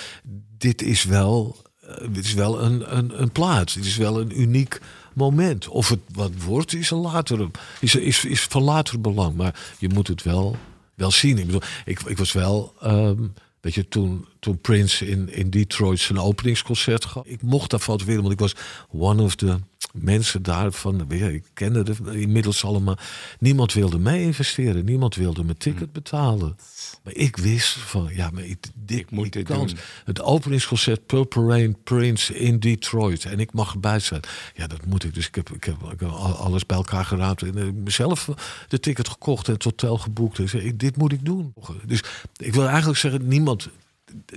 Dit is wel, eh, dit is wel een, een, een plaats. Dit is wel een uniek moment. Of het wat wordt, is, een later, is, is, is van later belang. Maar je moet het wel, wel zien. Ik bedoel, ik, ik was wel... ehm, Weet je, toen, toen Prince in, in Detroit zijn openingsconcert gaf. Ik mocht daar fotograferen, want ik was one of the mensen daarvan. je, Ik kende het inmiddels allemaal. Niemand wilde mee investeren. Niemand wilde mijn ticket betalen. Maar ik wist van, ja, maar ik, dit, Ik moet dit doen. Het openingsconcert Purple Rain Prince in Detroit. En ik mag erbij zijn. Ja, dat moet ik. Dus ik heb, ik heb, ik heb al- alles bij elkaar geraapt. En heb mezelf de ticket gekocht en het hotel geboekt. Ik- dit moet ik doen. Dus ik wil eigenlijk zeggen, niemand...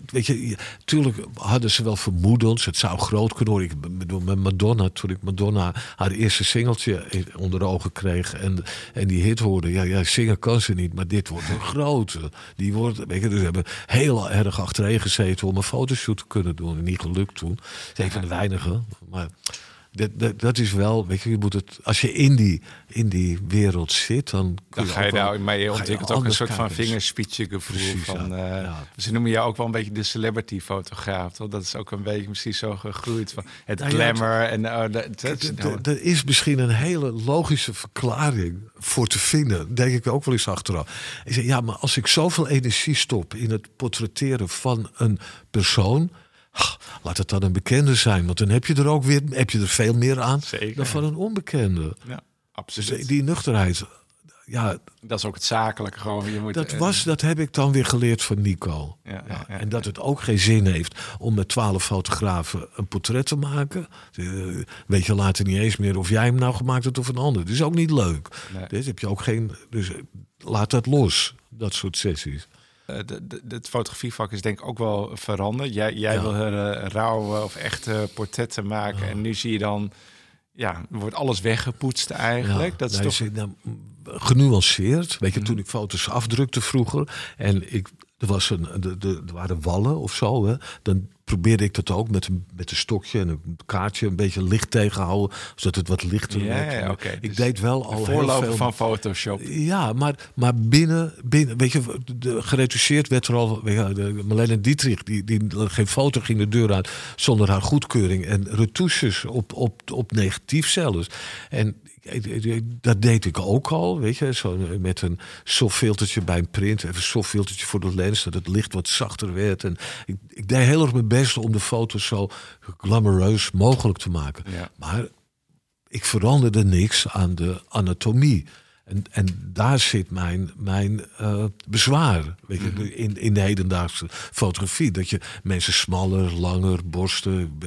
Weet je, tuurlijk hadden ze wel vermoedens. Het zou groot kunnen worden. Ik bedoel, met Madonna, toen ik Madonna haar eerste singeltje onder de ogen kreeg en, en die hit hoorde. Ja, ja, zingen kan ze niet, maar dit wordt een grote. Die wordt, weet je, dus we hebben heel erg achtereen gezeten om een fotoshoot te kunnen doen. En niet gelukt toen. Het is een van de weinigen. Maar dat, dat, dat is wel, weet je, je moet het, als je in die, in die wereld zit, dan, ga je daar, maar je ontwikkelt ook een soort van. Precies, van, ja. eh, Ja. Ze noemen jou ook wel een beetje de celebrity fotograaf. Toch? Dat is ook een beetje misschien zo gegroeid van het Nou ja, glamour. en, eh, dat- dat- d- Er is misschien een hele logische verklaring voor te vinden. Denk ik ook wel eens achteraf. Ik zeg, ja, maar als ik zoveel energie stop in het portretteren van een persoon. Laat het dan een bekende zijn. Want dan heb je er ook weer heb je er veel meer aan Zeker. dan van een onbekende. ja, Dus absoluut. die nuchterheid. Ja, dat is ook het zakelijke gewoon. Je moet, dat, eh, was, dat heb ik dan weer geleerd van Nico. Ja, ja, en dat het ook geen zin heeft om met twaalf fotografen een portret te maken. Eh, weet je later niet eens meer of jij hem nou gemaakt hebt of een ander. Dat is ook niet leuk. Nee. Dus heb je ook geen. Dus laat dat los, dat soort sessies. Eh, Het fotografievak is denk ik ook wel veranderd. Jij, jij Ja. wil eh, rauwe of echte portretten maken. En nu zie je dan, ja, wordt alles weggepoetst eigenlijk. Ja, dat is nee, toch... nou, m, genuanceerd. Weet je, toen ik foto's afdrukte vroeger en ik. Er, was een, de, de, er waren wallen of zo. Hè, dan probeerde ik dat ook met een, met een stokje en een kaartje een beetje licht tegenhouden, zodat het wat lichter Ja, werd. ja. Ik Dus deed wel al heel voorloper veel van Photoshop. ja, maar, maar binnen, binnen, weet je, de, geretuseerd werd er al. Weet je, de, Marlene Dietrich, die, die geen foto ging de deur uit zonder haar goedkeuring. En retouches op, op, op negatief zelfs. En dat deed ik ook al, weet je, zo met een softfiltertje bij een print, even een softfiltertje voor de lens, dat het licht wat zachter werd. En ik, ik deed heel erg mijn best om de foto's zo glamoureus mogelijk te maken. Ja. Maar ik veranderde niks aan de anatomie. En, en daar zit mijn, mijn eh, bezwaar weet je, in, in de hedendaagse fotografie. Dat je mensen smaller, langer, borsten.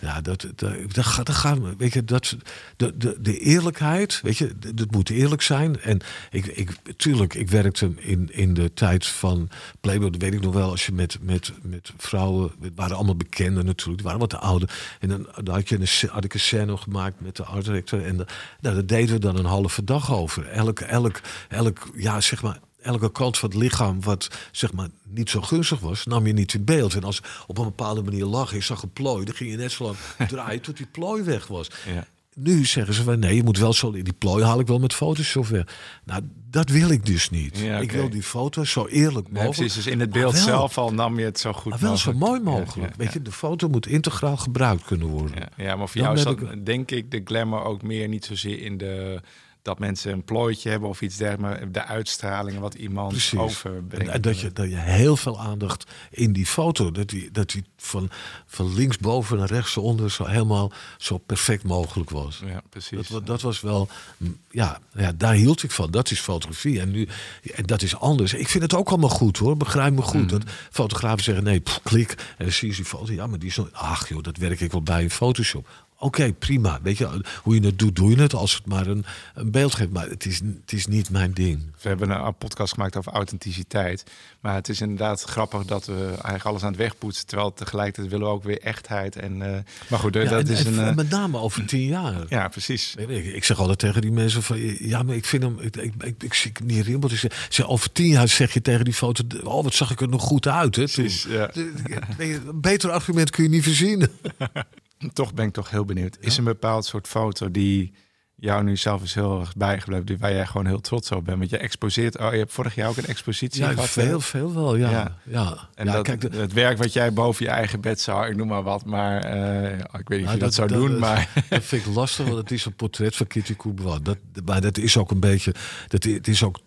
Ja, dat, dat, dat, gaat- dat gaan we. Weet je, dat, de, de, de eerlijkheid, weet je, dat moet eerlijk zijn. En ik, ik, tuurlijk, ik werkte in, in de tijd van Playboy, dat weet ik nog wel, als je met, met, met vrouwen, het waren allemaal bekenden natuurlijk, die waren wat ouder. En dan, dan had, je een, had ik een scène gemaakt met de art director. En da- nou, daar deden we dan een halve dag over. Elk, elk, elk, ja, zeg maar, elke kant van het lichaam wat zeg maar niet zo gunstig was, nam je niet in beeld. En als op een bepaalde manier lag, je zag een plooi, dan ging je net zo lang draaien tot die plooi weg was. Ja. Nu zeggen ze van nee, je moet wel zo. Die plooi haal ik wel met Photoshop weg. Nou, dat wil ik dus niet. Ja, Ik wil die foto's zo eerlijk Nee, mogelijk. precies. Dus in het beeld wel- zelf al nam je het zo goed maar wel zo mooi mogelijk. ja, Weet je, de foto moet integraal gebruikt kunnen worden. Ja, maar voor jou is dat, denk ik de glamour ook meer niet zozeer in de dat mensen een plooitje hebben of iets dergelijks, de uitstraling en wat iemand Precies. overbrengt. En, dat, je, dat je heel veel aandacht in die foto, dat die, dat die van, van linksboven naar rechtsonder zo helemaal zo perfect mogelijk was. Ja, precies. Dat, dat was wel, ja, ja, daar hield ik van. Dat is fotografie. En nu, en dat is anders. Ik vind het ook allemaal goed hoor, begrijp me goed. Dat fotografen zeggen, nee, pff, klik. En dan zie je die foto, ja, maar die is zo, ach joh, dat werk ik wel bij in Photoshop. Oké, prima. Weet je, hoe je het doet, doe je het als het maar een, een beeld geeft. Maar het is, het is niet mijn ding. We hebben een podcast gemaakt over authenticiteit. Maar het is inderdaad grappig dat we eigenlijk alles aan het wegpoetsen. Terwijl tegelijkertijd willen we ook weer echtheid. En, eh, maar goed, Ja, dat en- is en een... eh, met name over tien jaar. ja, precies. Ik, ik zeg altijd tegen die mensen van ja, maar ik vind hem, ik, ik, ik, ik zie niet in. Ik zeg, zeg, over tien jaar zeg je tegen die foto, oh wat zag ik er nog goed uit, hè? Precies, ja. Beter argument kun je niet verzinnen. Toch ben ik toch heel benieuwd. Is een bepaald soort foto die jou nu zelf is heel erg bijgebleven, die- waar jij gewoon heel trots op bent? Want je exposeert, oh, je hebt vorig jaar ook een expositie Ja, gehad. veel, hè? veel wel, ja. Ja. ja. En ja, dat, kijk, de- het werk wat jij boven je eigen bed zou, ik noem maar wat, maar eh, ik weet niet of Nou, je dat, zou doen, maar Dat vind ik lastig, want het is een portret van Kitty Courbois. Dat, maar dat is ook een beetje... Dat het is ook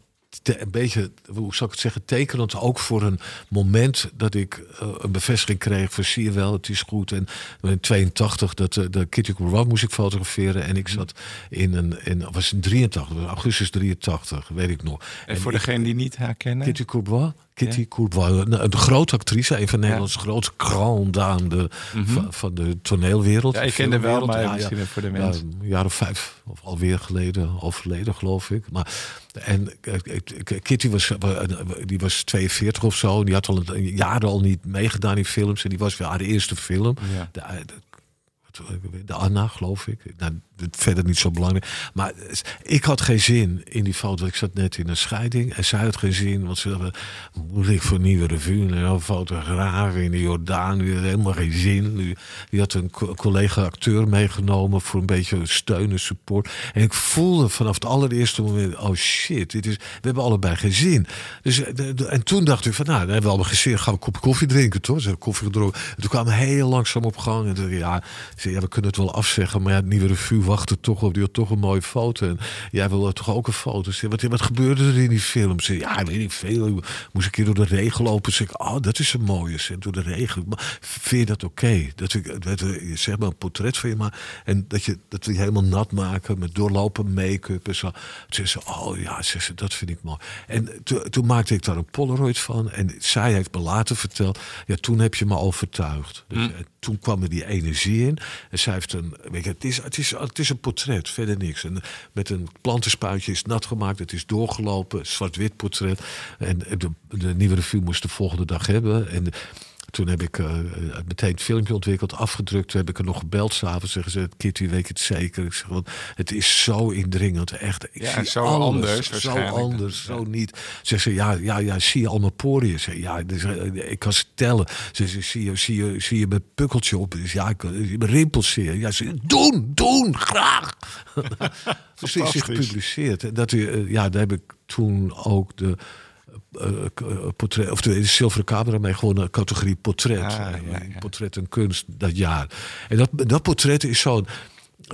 te- een beetje, hoe zou ik het zeggen, tekenend ook voor een moment dat ik eh, een bevestiging kreeg van zie je wel, het is goed. En in 82 dat eh, de Kitty Courbois moest ik fotograferen en ik zat in een, in, was in 83, was augustus 83, weet ik nog. en voor degene die niet herkennen. Kitty Courbois. Kitty Courbois, een, een grote actrice, een van Nederlands grote grand dame de, van, van de toneelwereld. Mhm. ja, ik de kende wel, maar Ja, ja. misschien voor de Ja, mensen. een jaar of vijf of alweer geleden overleden, geloof ik. Maar, en eh, Kitty was, eh, die was 42 of zo. Die had al een, jaren al niet meegedaan in films. En die was weer haar eerste film. Ja. De, eh, de, de Anna, geloof ik. Nou, verder niet zo belangrijk. Maar eh, ik had geen zin in die foto. Ik zat net in een scheiding en zij had geen zin. Want ze hadden moeilijk voor een nieuwe revue. En een fotograaf in de Jordaan. Die had helemaal geen zin. Die, had een co- collega-acteur meegenomen voor een beetje steun en support. En ik voelde vanaf het allereerste moment: oh shit, dit is, we hebben allebei geen zin. Dus, eh, en toen dacht ik: van nou, dan hebben we allemaal geen zin. Gaan we kopje koffie drinken, toch? Ze hebben koffie gedronken. En toen kwamen heel langzaam op gang. En ik, ja, ik zei, ja, we kunnen het wel afzeggen. Maar ja, het nieuwe revue wachtte toch op. Die had toch een mooie foto. En jij wilde toch ook een foto? Ik zei, wat, wat gebeurde er in die film? Ze zei, ja, weet ik veel. Ik moest een keer door de regen lopen. Zeg ik, oh, dat is een mooie. Zeg, door de regen. Maar vind je dat oké? Dat ik, dat, we- zeg maar, een portret van je maar En dat, je, dat we je helemaal nat maken met doorlopen make-up en zo. Toen zei ze, oh ja, zei ze, dat vind ik mooi. En toen- toen maakte ik daar een Polaroid van. En zij heeft me later verteld, ja, toen heb je me overtuigd. Dus, en toen kwam er die energie in. En zij heeft een, weet je, het is, het is, het is een portret, verder niks. En met een plantenspuitje is nat gemaakt, het is doorgelopen, zwart-wit portret. En de, de nieuwe revue moest de volgende dag hebben. En Toen heb ik uh, meteen het filmpje ontwikkeld, afgedrukt. Toen heb ik er nog gebeld s'avonds. Zeggen ze, Kitty, weet je het zeker? Ik zeg, want het is zo indringend. Echt, ik ja, zie zo alles, anders Zo anders, zo niet. Ze ze, ja, ja, ja, zie je al mijn poriën? Zeg, ja, dus, ik kan ze tellen. Ze zie je, zie je, zie je mijn pukkeltje op? Dus ja, ik, mijn rimpels zeer. Ja, ze, doen, doen, graag. dus is gepubliceerd. Dat, ja, daar heb ik toen ook de portret, of de, zilveren camera mee gewoon een categorie portret. Ah, ja, ja. Portret en kunst dat jaar. En dat, dat portret is zo.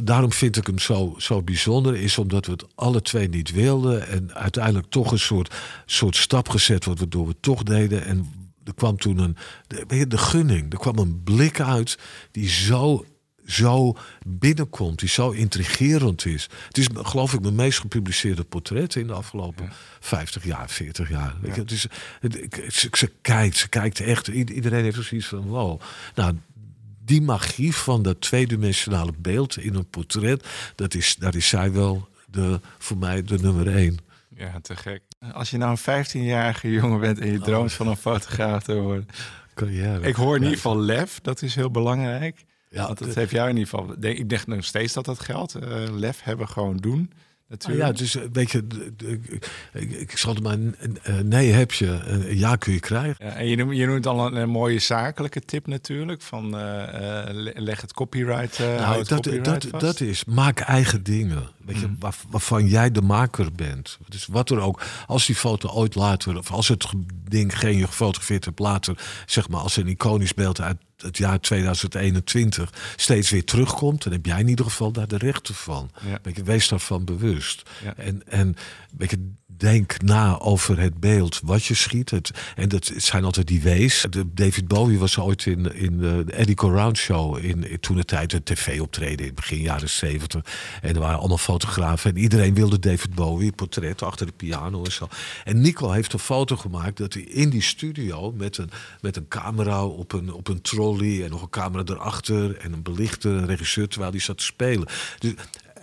Daarom vind ik hem zo, zo bijzonder, is omdat we het alle twee niet wilden. En uiteindelijk toch een soort, soort stap gezet wordt, waardoor we het toch deden. En er kwam toen een, de, de gunning, er kwam een blik uit die zo zo binnenkomt, die zo intrigerend is. Het is, geloof ik, mijn meest gepubliceerde portret in de afgelopen 50 jaar, 40 jaar. Ja. Het is, het, ze, kijkt, ze kijkt echt. Iedereen heeft zoiets van: wow. Nou, die magie van dat tweedimensionale beeld in een portret, dat is, daar is zij wel de, voor mij de nummer één. Ja, te gek. Als je nou een 15-jarige jongen bent en je droomt van een fotograaf te worden. Carrière. Ik hoor in ieder geval lef, dat is heel belangrijk. Ja, Want dat heeft jou in ieder geval. Ik denk nog steeds dat dat geldt. Uh, lef hebben, gewoon doen. Natuurlijk. Ah, ja, dus weet je, ik, ik zal het maar nee heb je, ja kun je krijgen. Ja, en je noemt, je noemt al een, mooie zakelijke tip natuurlijk, van uh, leg het copyright, uh, nou, dat, copyright dat, vast. dat is, maak eigen dingen. Weet je, mm. waar, waarvan jij de maker bent. Dus wat er ook, als die foto ooit later, of als het ding geen je gefotografeerd hebt later, zeg maar als een iconisch beeld uit het jaar 2021 steeds weer terugkomt, dan heb jij in ieder geval daar de rechten van. Ja. Wees daarvan bewust. En, en je, denk na over het beeld wat je schiet. Het, en dat zijn altijd die wees. David Bowie was ooit in, in de Eddie Round Show in, toen de tijd een tv-optreden in begin jaren 70. En er waren allemaal fotografen en iedereen wilde David Bowie, portret achter de piano en zo. En Nico heeft een foto gemaakt dat hij in die studio met een, met een camera op een, op een trolley en nog een camera erachter en een belichter, een regisseur, terwijl hij zat te spelen. Dus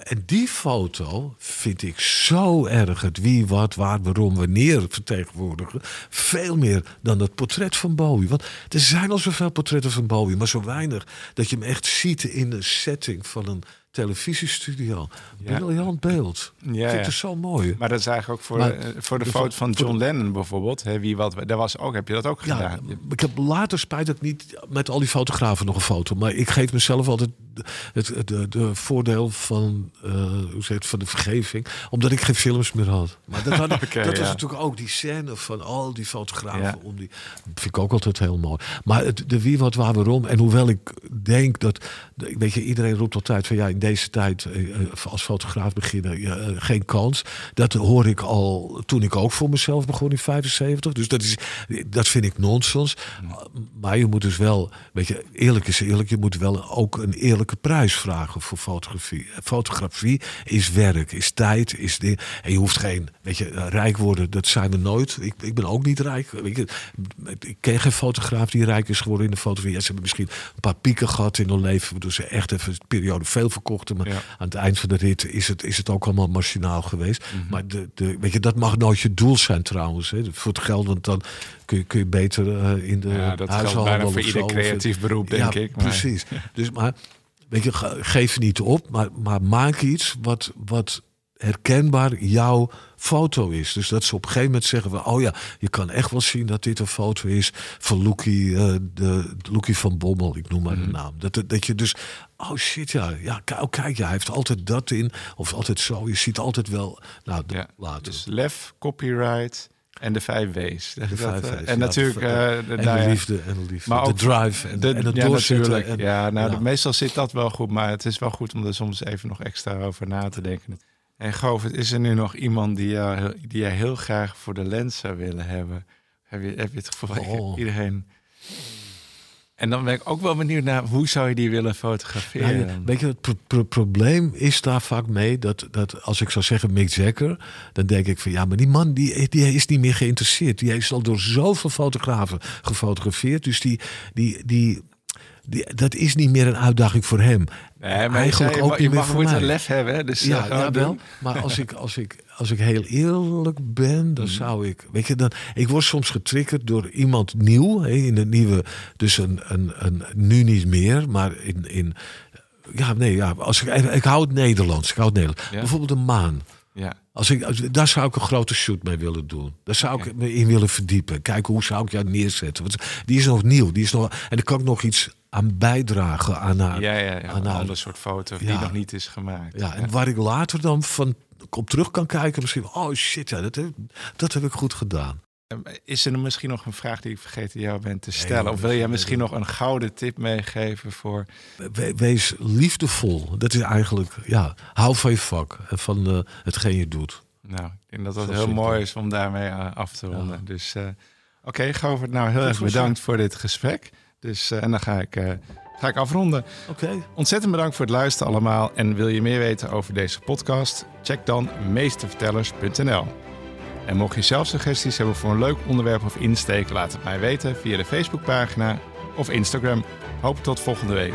en die foto vind ik zo erg het wie, wat, waar, waarom, wanneer vertegenwoordigen. Veel meer dan het portret van Bowie. Want er zijn al zoveel portretten van Bowie, maar zo weinig dat je hem echt ziet in de setting van een televisiestudio. Ja. Briljant beeld. Ja, ik vind het zo mooi. Maar dat is eigenlijk ook voor, de, voor de, foto van John Lennon bijvoorbeeld. Hè, wie wat, daar was ook, heb je dat ook gedaan? Ik heb later spijt dat ik niet met al die fotografen nog een foto. Maar ik geef mezelf altijd het, het de, de, voordeel van, uh, hoe zeg van de vergeving. Omdat ik geen films meer had. Maar dat, had, dat was natuurlijk ook die scène van al die fotografen. Om die, vind ik ook altijd heel mooi. Maar het, de wie, wat, waar, waarom. En hoewel ik denk dat, weet je, iedereen roept altijd van ja, in deze tijd eh, eh, als fotograaf beginnen, ja, geen kans. Dat hoor ik al toen ik ook voor mezelf begon in 75. Dus dat, is, dat vind ik nonsens. Maar je moet dus wel, weet je, eerlijk is eerlijk, je moet wel ook een eerlijk prijs vragen voor fotografie. Fotografie is werk, is tijd, is de, en je hoeft geen, weet je, rijk worden, dat zijn we nooit. Ik, ik ben ook niet rijk. Ik ken geen fotograaf die rijk is geworden in de fotografie. Ja, ze hebben misschien een paar pieken gehad in hun leven, waardoor ze echt even een periode veel Maar aan het eind van de rit is het, is het ook allemaal machinaal geweest. Mhm. Maar de, de, weet je, dat mag nooit je doel zijn trouwens. Hè, voor het geld, want dan kun je, kun je beter uh, in de ja, dat geldt bijna voor ieder creatief beroep, denk ja, ik. Maar. Precies. Dus, maar weet je, geef niet op, maar, maar maak iets wat, wat herkenbaar jouw foto is. Dus dat ze op een gegeven moment zeggen van... oh ja, je kan echt wel zien dat dit een foto is van Loekie, uh, de, Loekie van Bommel, ik noem maar de mhm. naam. Dat, dat je dus, oh shit, ja, ja oh, kijk, ja, hij heeft altijd dat in, of altijd zo. Je ziet altijd wel, nou, ja, later. Dus lef, copyright... En de vijf W's. De vijf W's. En natuurlijk... Uh, de, en de liefde. En de liefde. Maar ook, de drive. En, de, en het ja, natuurlijk. En, ja, nou, ja. meestal zit dat wel goed. Maar het is wel goed om er soms even nog extra over na te denken. En Govert, is er nu nog iemand die, jou, die jij heel graag voor de lens zou willen hebben? Heb je, heb je het gevoel oh. iedereen... En dan ben ik ook wel benieuwd naar hoe zou je die willen fotograferen? Ja, weet je, het probleem is daar vaak mee dat, dat als ik zou zeggen Mick Jagger, dan denk ik van ja, maar die man die, die is niet meer geïnteresseerd. Die is al door zoveel fotografen gefotografeerd. Dus die, die, die, die, dat is niet meer een uitdaging voor hem. Nee, maar Eigenlijk je, ook je, mag voor een lef hebben, dus ja, ja wel. Maar als ik, als, ik, als ik heel eerlijk ben, dan mhm. zou ik... Weet je, dan, ik word soms getriggerd door iemand nieuw, hè, in een nieuwe... Dus een, een, een, nu niet meer, maar in... in ja, nee, ja, als ik, ik hou het Nederlands. Ik hou het Nederlands. Bijvoorbeeld een maan. Ja. Als ik, daar zou ik een grote shoot mee willen doen. Daar zou ik me in willen verdiepen. Kijken hoe zou ik jou neerzetten. Want die is nog nieuw. Die is nog, en dan kan ik nog iets aan bijdragen aan haar. Ja, ja, ja. Aan een ander soort foto die nog niet is gemaakt. Ja, en waar ik later dan van op terug kan kijken, misschien. Oh shit, ja, dat, heb, dat heb ik goed gedaan. Ehm, is er misschien nog een vraag die ik vergeten jou ben te stellen? of wil jij misschien nog een gouden tip meegeven voor. wees liefdevol. Dat is eigenlijk, ja, hou van je vak en van uh, hetgeen je doet. Nou, ik denk dat dat heel mooi is om daarmee uh, af te ronden. Dus uh, oké, okay, nou heel erg bedankt voor dit gesprek. Dus en dan ga ik, ga ik afronden. Oké. Ontzettend bedankt voor het luisteren allemaal. En wil je meer weten over deze podcast? Check dan meestervertellers.nl. En mocht je zelf suggesties hebben voor een leuk onderwerp of insteek, laat het mij weten via de Facebookpagina of Instagram. Hoop tot volgende week.